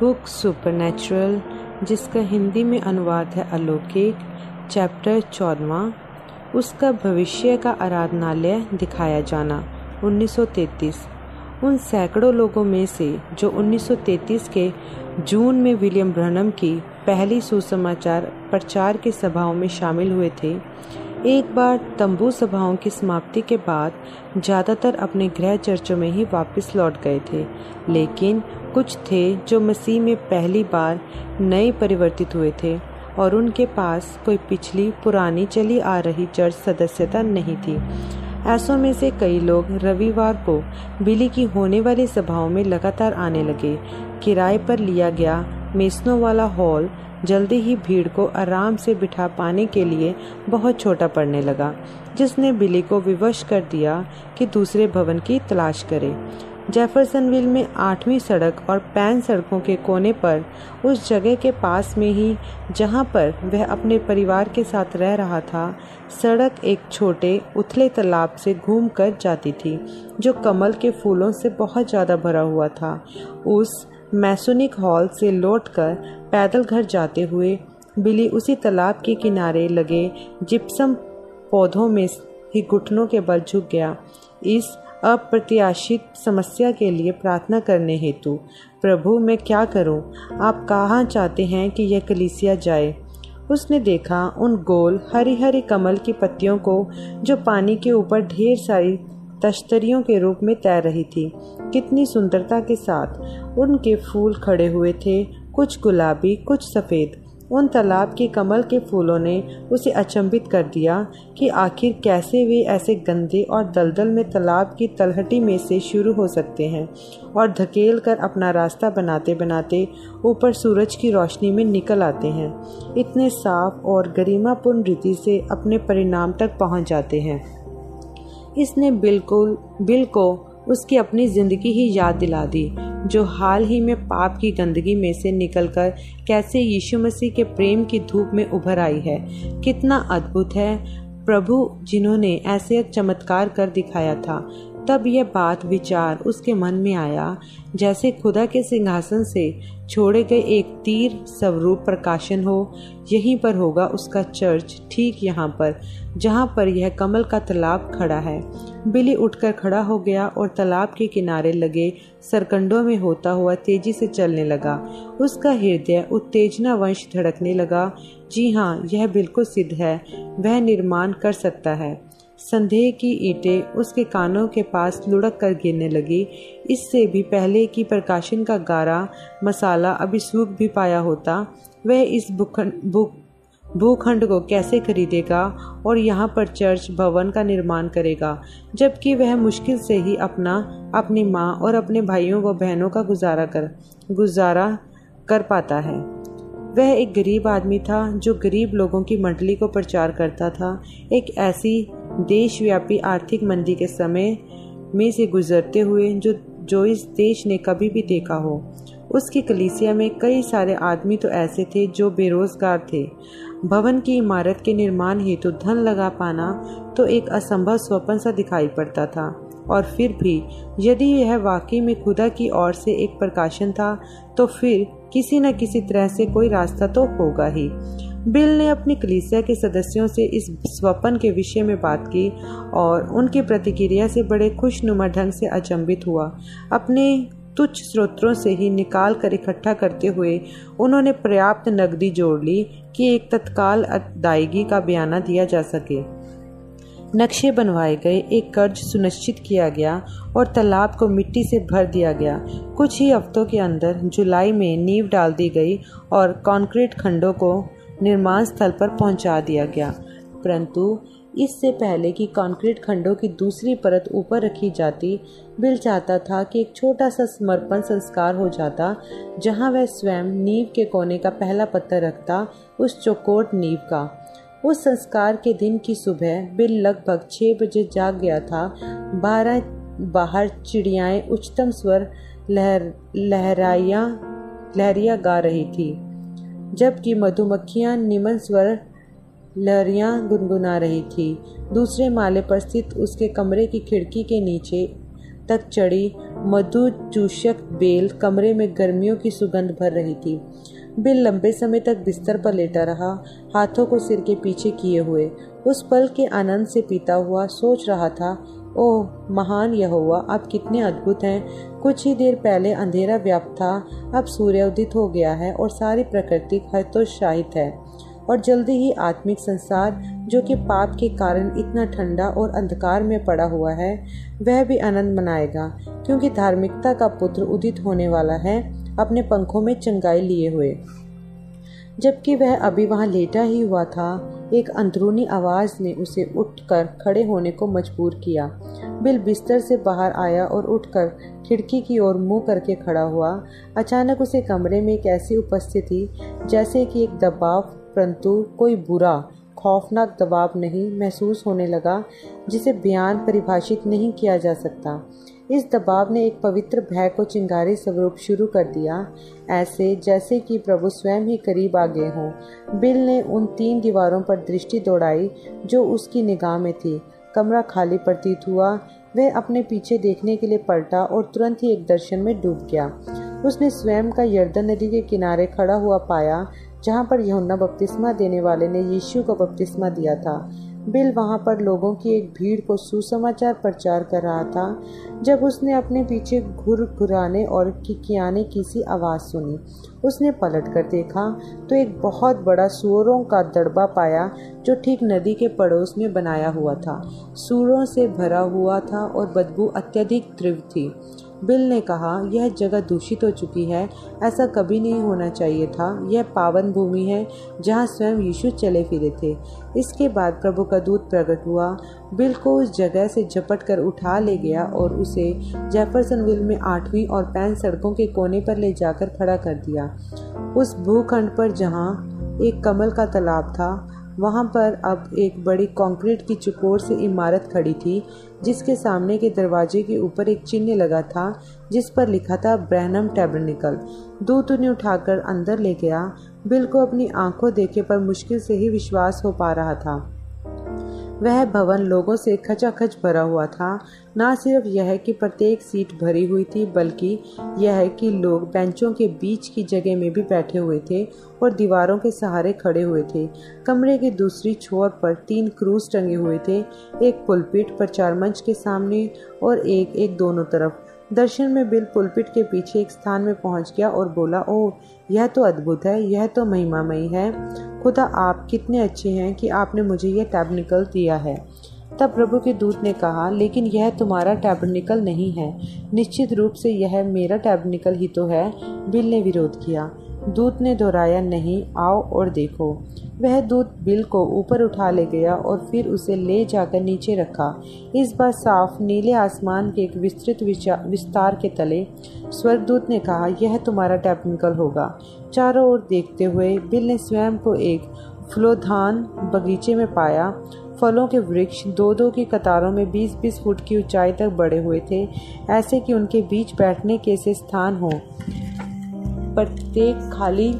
Book supernatural, जिसका हिंदी में अनुवाद है अलौकिक, चैप्टर चौदवा। उसका भविष्य का आराधनालय दिखाया जाना 1933 उन सैकड़ों लोगों में से, जो 1933 के जून में विलियम ब्रनम की पहली सुसमाचार प्रचार की सभाओं में शामिल हुए थे, एक बार तंबू सभाओं की समाप्ति के बाद ज़्यादातर अपने गृह चर्चों में ही वापस लौट गए थे। लेकिन कुछ थे जो मसीह में पहली बार नए परिवर्तित हुए थे, और उनके पास कोई पिछली पुरानी चली आ रही चर्च सदस्यता नहीं थी। ऐसों में से कई लोग रविवार को बिली की होने वाली सभाओं में लगातार आने लगे। किराए पर लिया गया मेसनों वाला हॉल जल्दी ही भीड़ को आराम से बिठा पाने के लिए बहुत छोटा पड़ने लगा, जिसने बिली को विवश कर दिया कि दूसरे भवन की तलाश करे। जेफरसनविल में आठवीं सड़क और पैन सड़कों के कोने पर, उस जगह के पास में ही, जहाँ पर वह अपने परिवार के साथ रह रहा था, सड़क एक छोटे, उथले तालाब से घूम कर जाती थी, जो कमल के फूलों से बहुत ज़्यादा भरा हुआ था। उस मैसोनिक हॉल से लौटकर पैदल घर जाते हुए, बिली उसी तालाब के किनारे लगे जिप्सम पौधों में ही घुटनों के बल झुक गया। इस अप्रत्याशित समस्या के लिए प्रार्थना करने हेतु, प्रभु, मैं क्या करूँ? आप कहाँ चाहते हैं कि यह कलिसिया जाए? उसने देखा उन गोल हरी हरी कमल की पत्तियों को, जो पानी के ऊपर ढेर सारी तश्तरियों के रूप में तैर रही थी। कितनी सुंदरता के साथ उनके फूल खड़े हुए थे, कुछ गुलाबी, कुछ सफ़ेद। उन तालाब के कमल के फूलों ने उसे अचंभित कर दिया कि आखिर कैसे वे ऐसे गंदे और दलदल में तालाब की तलहटी में से शुरू हो सकते हैं और धकेल कर अपना रास्ता बनाते बनाते ऊपर सूरज की रोशनी में निकल आते हैं। इतने साफ़ और गरिमापूर्ण रीति से अपने परिणाम तक पहुँच जाते हैं। इसने बिल्कुल, बिल को उसकी अपनी ज़िंदगी ही याद दिला दी, जो हाल ही में पाप की गंदगी में से निकलकर कैसे यीशु मसीह के प्रेम की धूप में उभर आई है। कितना अद्भुत है प्रभु, जिन्होंने ऐसे चमत्कार कर दिखाया था। तब यह बात विचार उसके मन में आया, जैसे खुदा के सिंहासन से छोड़े गए एक तीर स्वरूप प्रकाशन हो, यहीं पर होगा उसका चर्च ठीक यहाँ पर, जहाँ पर यह कमल का तालाब खड़ा है। बिली उठकर खड़ा हो गया और तालाब के किनारे लगे सरकंडों में होता हुआ तेज़ी से चलने लगा। उसका हृदय उत्तेजना वंश धड़कने लगा, जी हाँ यह बिल्कुल सिद्ध है, वह निर्माण कर सकता है। संदेह की ईंटें उसके कानों के पास लुढ़क कर गिरने लगी। इससे भी पहले कि प्रकाशन का गारा मसाला अभी सूख भी पाया होता, वह इस भूखंड को कैसे खरीदेगा और यहाँ पर चर्च भवन का निर्माण करेगा, जबकि वह मुश्किल से ही अपना, अपनी माँ और अपने भाइयों व बहनों का गुजारा कर गुजारा कर पाता है। वह एक गरीब आदमी था जो गरीब लोगों की मंडली को प्रचार करता था। एक ऐसी देशव्यापी आर्थिक मंदी के समय में से गुजरते हुए जो जो इस देश ने कभी भी देखा हो, उसकी कलीसिया में कई सारे आदमी तो ऐसे थे जो बेरोजगार थे। भवन की इमारत के निर्माण हेतु तो धन लगा पाना तो एक असंभव स्वप्न सा दिखाई पड़ता था। और फिर भी यदि यह वाकई में खुदा की ओर से एक प्रकाशन था तो फिर किसी न किसी तरह से कोई रास्ता तो होगा ही। बिल ने अपनी कलीसिया के सदस्यों से इस स्वपन के विषय में बात की और उनकी प्रतिक्रिया से बड़े खुशनुमा ढंग से अचंभित हुआ। अपने तुच्छ स्रोतों से ही निकाल कर इकट्ठा करते हुए उन्होंने पर्याप्त नकदी जोड़ ली कि एक तत्काल अदायगी का बयाना दिया जा सके। नक्शे बनवाए गए, एक कर्ज सुनिश्चित किया गया और तालाब को मिट्टी से भर दिया गया। कुछ ही हफ्तों के अंदर जुलाई में नींव डाल दी गई और कंक्रीट खंडों को निर्माण स्थल पर पहुँचा दिया गया। परंतु इससे पहले कि कंक्रीट खंडों की दूसरी परत ऊपर रखी जाती, बिल चाहता था कि एक छोटा सा समर्पण संस्कार हो जाता, जहाँ वह स्वयं नींव के कोने का पहला पत्थर रखता, उस चौकोट नींव का। उस संस्कार के दिन की सुबह बिल लगभग छः बजे जाग गया था। बारह बाहर चिड़ियाएँ उच्चतम स्वर लहर, लहराइया, लहरिया गा रही थी। जबकि मधुमक्खियाँ निमन स्वर लहरियाँ गुनगुना रही थी। दूसरे माले पर स्थित उसके कमरे की खिड़की के नीचे तक चढ़ी मधु चूषक बेल कमरे में गर्मियों की सुगंध भर रही थी। बिल लंबे समय तक बिस्तर पर लेटा रहा, हाथों को सिर के पीछे किए हुए। उस पल के आनंद से पीता हुआ सोच रहा था ओह, महान यह हुआ आप कितने अद्भुत हैं। कुछ ही देर पहले अंधेरा व्याप्त था। अब सूर्य उदित हो गया है और सारी प्रकृति हतोत्साहित है। और जल्दी ही आत्मिक संसार, जो कि पाप के कारण इतना ठंडा और अंधकार में पड़ा हुआ है, वह भी आनंद मनाएगा, क्योंकि धार्मिकता का पुत्र उदित होने वाला है, अपने पंखों में चंगाई लिए हुए। जबकि वह अभी वहाँ लेटा ही हुआ था, एक अंदरूनी आवाज़ ने उसे उठकर खड़े होने को मजबूर किया। बिल बिस्तर से बाहर आया और उठकर खिड़की की ओर मुँह करके खड़ा हुआ। अचानक उसे कमरे में एक ऐसी उपस्थिति, जैसे कि एक दबाव, परंतु कोई बुरा, खौफनाक दबाव नहीं महसूस होने लगा, जिसे बयान परिभाषित नहीं किया जा सकता। इस दबाव ने एक पवित्र भय को चिंगारी स्वरूप शुरू कर दिया। ऐसे जैसे कि प्रभु स्वयं ही करीब आ गए हों। बिल ने उन तीन दीवारों पर दृष्टि दौड़ाई जो उसकी निगाह में थी। कमरा खाली प्रतीत हुआ। वह अपने पीछे देखने के लिए पलटा और तुरंत ही एक दर्शन में डूब गया। उसने स्वयं का यर्दन नदी के किनारे खड़ा हुआ पाया, जहाँ पर यहुन्ना बपतिस्मा देने वाले ने यीशु को बपतिस्मा दिया था। बिल वहाँ पर लोगों की एक भीड़ को सुसमाचार प्रचार कर रहा था, जब उसने अपने पीछे घुर घुराने और किकियाने की सी आवाज़ सुनी। उसने पलट कर देखा तो एक बहुत बड़ा सूअरों का दड़बा पाया, जो ठीक नदी के पड़ोस में बनाया हुआ था। सूरों से भरा हुआ था और बदबू अत्यधिक तीव्र थी। बिल ने कहा, यह जगह दूषित हो चुकी है। ऐसा कभी नहीं होना चाहिए था। यह पावन भूमि है, जहाँ स्वयं यीशु चले फिरे थे। इसके बाद प्रभु का दूत प्रकट हुआ। बिल को उस जगह से झपट कर उठा ले गया और उसे जेफरसनविल में आठवीं और पैन सड़कों के कोने पर ले जाकर खड़ा कर दिया। उस भूखंड पर जहाँ एक कमल का तालाब था, वहाँ पर अब एक बड़ी कंक्रीट की चुकोर से इमारत खड़ी थी। जिसके सामने के दरवाजे के ऊपर एक चिन्ह लगा था, जिस पर लिखा था ब्रहनम टेबरनिकल। दूत उन्हें उठाकर अंदर ले गया। बिल को अपनी आँखों देखे पर मुश्किल से ही विश्वास हो पा रहा था। वह भवन लोगों से खचाखच भरा हुआ था। न सिर्फ़ यह कि प्रत्येक सीट भरी हुई थी, बल्कि यह कि लोग बेंचों के बीच की जगह में भी बैठे हुए थे और दीवारों के सहारे खड़े हुए थे। कमरे के दूसरी छोर पर तीन क्रूज टंगे हुए थे, एक पुलपिट प्रचार मंच के सामने और एक एक दोनों तरफ़। दर्शन में बिल पुलपिट के पीछे एक स्थान में पहुँच गया और बोला, ओह, यह तो अद्भुत है, यह तो महिमामयी है। खुदा, आप कितने अच्छे हैं कि आपने मुझे यह टैबनिकल दिया है। तब प्रभु के दूत ने कहा, लेकिन यह तुम्हारा टैबनिकल नहीं है। निश्चित रूप से यह मेरा टैबनिकल ही तो है। बिल ने विरोध किया। दूत ने दोहराया, नहीं, आओ और देखो। वह दूत बिल को ऊपर उठा ले गया और फिर उसे ले जाकर नीचे रखा। इस बार साफ़ नीले आसमान के एक विस्तृत विस्तार के तले स्वर्गदूत ने कहा, यह तुम्हारा टेक्निकल होगा। चारों ओर देखते हुए बिल ने स्वयं को एक फ्लोधान बगीचे में पाया। फलों के वृक्ष दो दो की कतारों में 20-20 फुट की ऊंचाई तक बढ़े हुए थे, ऐसे कि उनके बीच बैठने के से स्थान हो। प्रत्येक खाली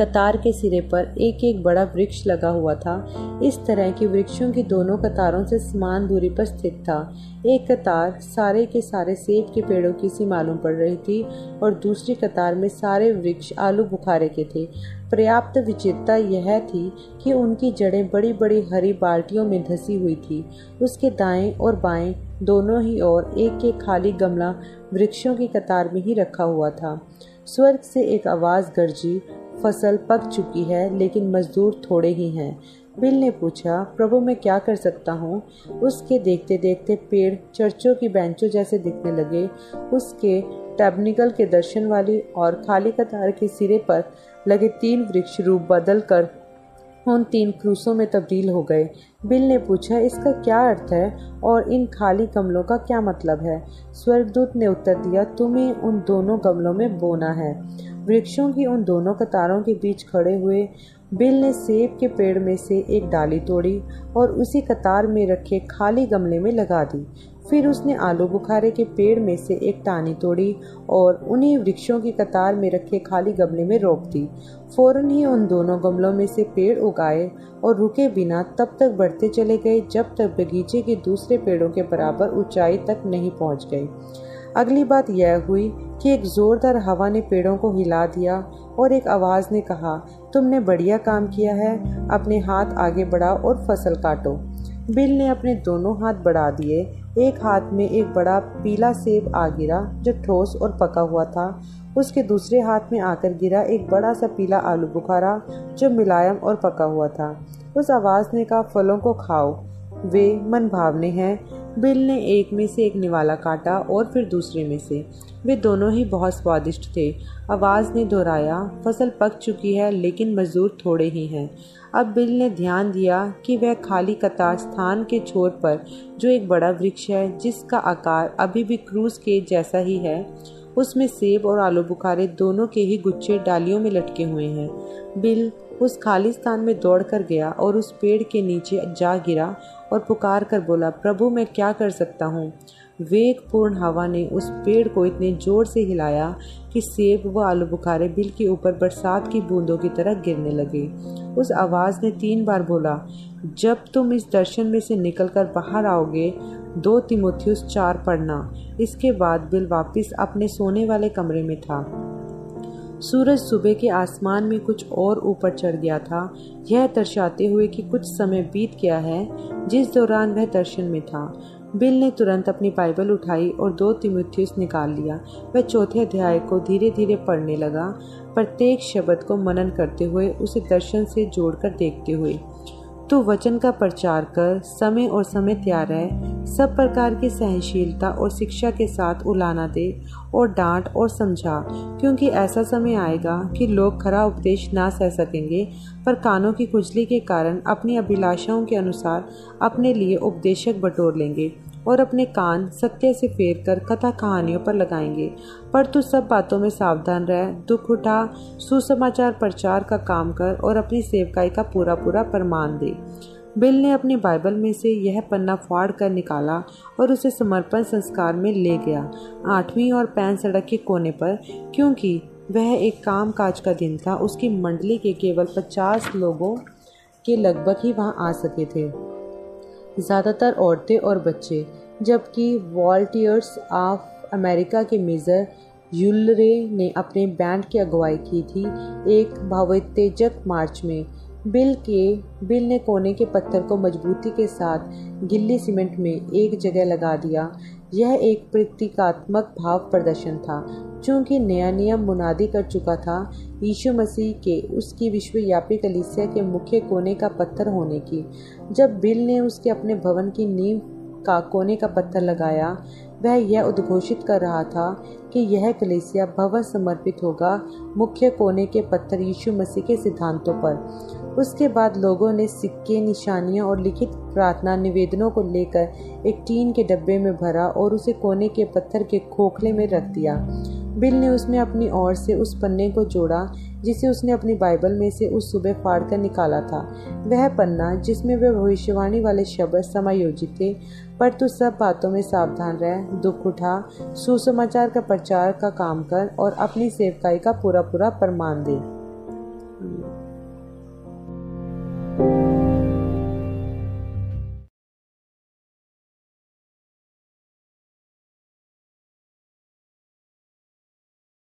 कतार के सिरे पर एक एक बड़ा वृक्ष लगा हुआ था। इस तरह के वृक्षों की दोनों कतारों से समान दूरी पर स्थित था। एक कतार सारे के सारे सेब के पेड़ों की सी मालूम पड़ रही थी और दूसरी कतार में सारे वृक्ष आलू बुखारे के थे। पर्याप्त विचित्रता यह थी कि उनकी जड़ें बड़ी बड़ी हरी बाल्टियों में धसी हुई थी। उसके दाएँ और बाएँ दोनों ही ओर एक एक खाली गमला वृक्षों की कतार में ही रखा हुआ था। स्वर्ग से एक आवाज़, गरजी फ़सल पक चुकी है, लेकिन मजदूर थोड़े ही हैं। बिल ने पूछा, प्रभु, मैं क्या कर सकता हूँ? उसके देखते देखते पेड़ चर्चों की बेंचों जैसे दिखने लगे। उसके टैबनिकल के दर्शन वाली और खाली कतार के सिरे पर लगे तीन वृक्ष रूप बदल कर उन तीन क्रूसों में तब्दील हो गए। बिल ने पूछा, इसका क्या अर्थ है और इन खाली गमलों का क्या मतलब है? स्वर्गदूत ने उत्तर दिया, तुम्हें उन दोनों गमलों में बोना है। वृक्षों की उन दोनों कतारों के बीच खड़े हुए, बिल ने सेब के पेड़ में से एक डाली तोड़ी और उसी कतार में रखे खाली गमले में लगा दी। फिर उसने आलू बुखारे के पेड़ में से एक टानी तोड़ी और उन्हीं वृक्षों की कतार में रखे खाली गमले में रोक दी। फ़ौरन ही उन दोनों गमलों में से पेड़ उगाए और रुके बिना तब तक बढ़ते चले गए जब तक बगीचे के दूसरे पेड़ों के बराबर ऊंचाई तक नहीं पहुँच गए। अगली बात यह हुई कि एक जोरदार हवा ने पेड़ों को हिला दिया और एक आवाज़ ने कहा, तुमने बढ़िया काम किया है, अपने हाथ आगे बढ़ाओ और फ़सल काटो। बिल ने अपने दोनों हाथ बढ़ा दिए। एक हाथ में एक बड़ा पीला सेब आ गिरा, जो ठोस और पका हुआ था। उसके दूसरे हाथ में आकर गिरा एक बड़ा सा पीला आलू बुखारा, जो मुलायम और पका हुआ था। उस आवाज़ ने कहा, फलों को खाओ। वे मन भावने हैं। बिल ने एक में से एक निवाला काटा और फिर दूसरे में से। वे दोनों ही बहुत स्वादिष्ट थे। आवाज़ ने दोहराया, फ़सल पक चुकी है, लेकिन मजदूर थोड़े ही हैं। अब बिल ने ध्यान दिया कि वह खाली कतार स्थान के छोर पर, जो एक बड़ा वृक्ष है, जिसका आकार अभी भी क्रूज के जैसा ही है, उसमें सेब और आलू बुखारे दोनों के ही गुच्छे डालियों में लटके हुए हैं। बिल उस खाली स्थान में दौड़ कर गया और उस पेड़ के नीचे जा गिरा और पुकार कर बोला, प्रभु, मैं क्या कर सकता हूँ? वेगपूर्ण हवा ने उस पेड़ को इतने ज़ोर से हिलाया कि सेब व आलू बुखारे बिल के ऊपर बरसात की बूंदों की तरह गिरने लगे। उस आवाज़ ने तीन बार बोला, जब तुम इस दर्शन में से निकलकर बाहर आओगे, दो तिमोथियस चार पढ़ना। इसके बाद बिल वापस अपने सोने वाले कमरे में था। सूरज सुबह के आसमान में कुछ और ऊपर चढ़ गया था। यह दर्शाते हुए कि कुछ समय बीत गया है, जिस दौरान वह दर्शन में था। बिल ने तुरंत अपनी बाइबल उठाई और दो तिमुथियस निकाल लिया। वह चौथे अध्याय को धीरे धीरे पढ़ने लगा। प्रत्येक शब्द को मनन करते हुए उसे दर्शन से जोड़कर देखते हुए तू वचन का प्रचार कर, समय और समय तैयार रह, सब प्रकार की सहनशीलता और शिक्षा के साथ उलाना दे और डांट और समझा, क्योंकि ऐसा समय आएगा कि लोग खरा उपदेश ना सह सकेंगे, पर कानों की खुजली के कारण अपनी अभिलाषाओं के अनुसार अपने लिए उपदेशक बटोर लेंगे। और अपने कान सत्य से फेर कर कथा कहानियों पर लगाएँगे। पर तू सब बातों में सावधान रह, दुख उठा, सुसमाचार प्रचार का काम कर और अपनी सेवकाई का पूरा पूरा प्रमाण दे। बिल ने अपनी बाइबल में से यह पन्ना फाड़ कर निकाला और उसे समर्पण संस्कार में ले गया। आठवीं और पैन सड़क के कोने पर, क्योंकि वह एक काम काज का दिन था, उसकी मंडली के केवल पचास लोगों के लगभग ही वहाँ आ सके थे। ज़्यादातर औरतें और बच्चे, जबकि वॉल्टियर्स ऑफ़ अमेरिका के मेजर यूलरे ने अपने बैंड की अगुवाई की थी एक भावोत्तेजक मार्च में। बिल के, बिल ने कोने के पत्थर को मजबूती के साथ गिल्ली सीमेंट में एक जगह लगा दिया। यह एक प्रतीकात्मक भाव प्रदर्शन था चूँकि नया नियम मुनादी कर चुका था। यीशु मसीह के, उसकी विश्वव्यापी कलिसिया के मुख्य कोने का पत्थर होने की। जब बिल ने उसके अपने भवन की नींव का कोने का पत्थर लगाया, वह यह उद्घोषित कर रहा था कि यह कलेसिया भवन समर्पित होगा मुख्य कोने के पत्थर यीशु मसीह के सिद्धांतों पर। उसके बाद लोगों ने सिक्के, निशानियाँ और लिखित प्रार्थना निवेदनों को लेकर एक टीन के डब्बे में भरा और उसे कोने के पत्थर के खोखले में रख दिया। बिल ने उसमें अपनी ओर से उस पन्ने को जोड़ा, जिसे उसने अपनी बाइबल में से उस सुबह फाड़ कर निकाला था। वह पन्ना, जिसमें वे भविष्यवाणी वाले शब्द समायोजित थे, पर तू सब बातों में सावधान रह, दुख उठा, सुसमाचार का प्रचार का काम कर और अपनी सेवकाई का पूरा पूरा प्रमाण दे।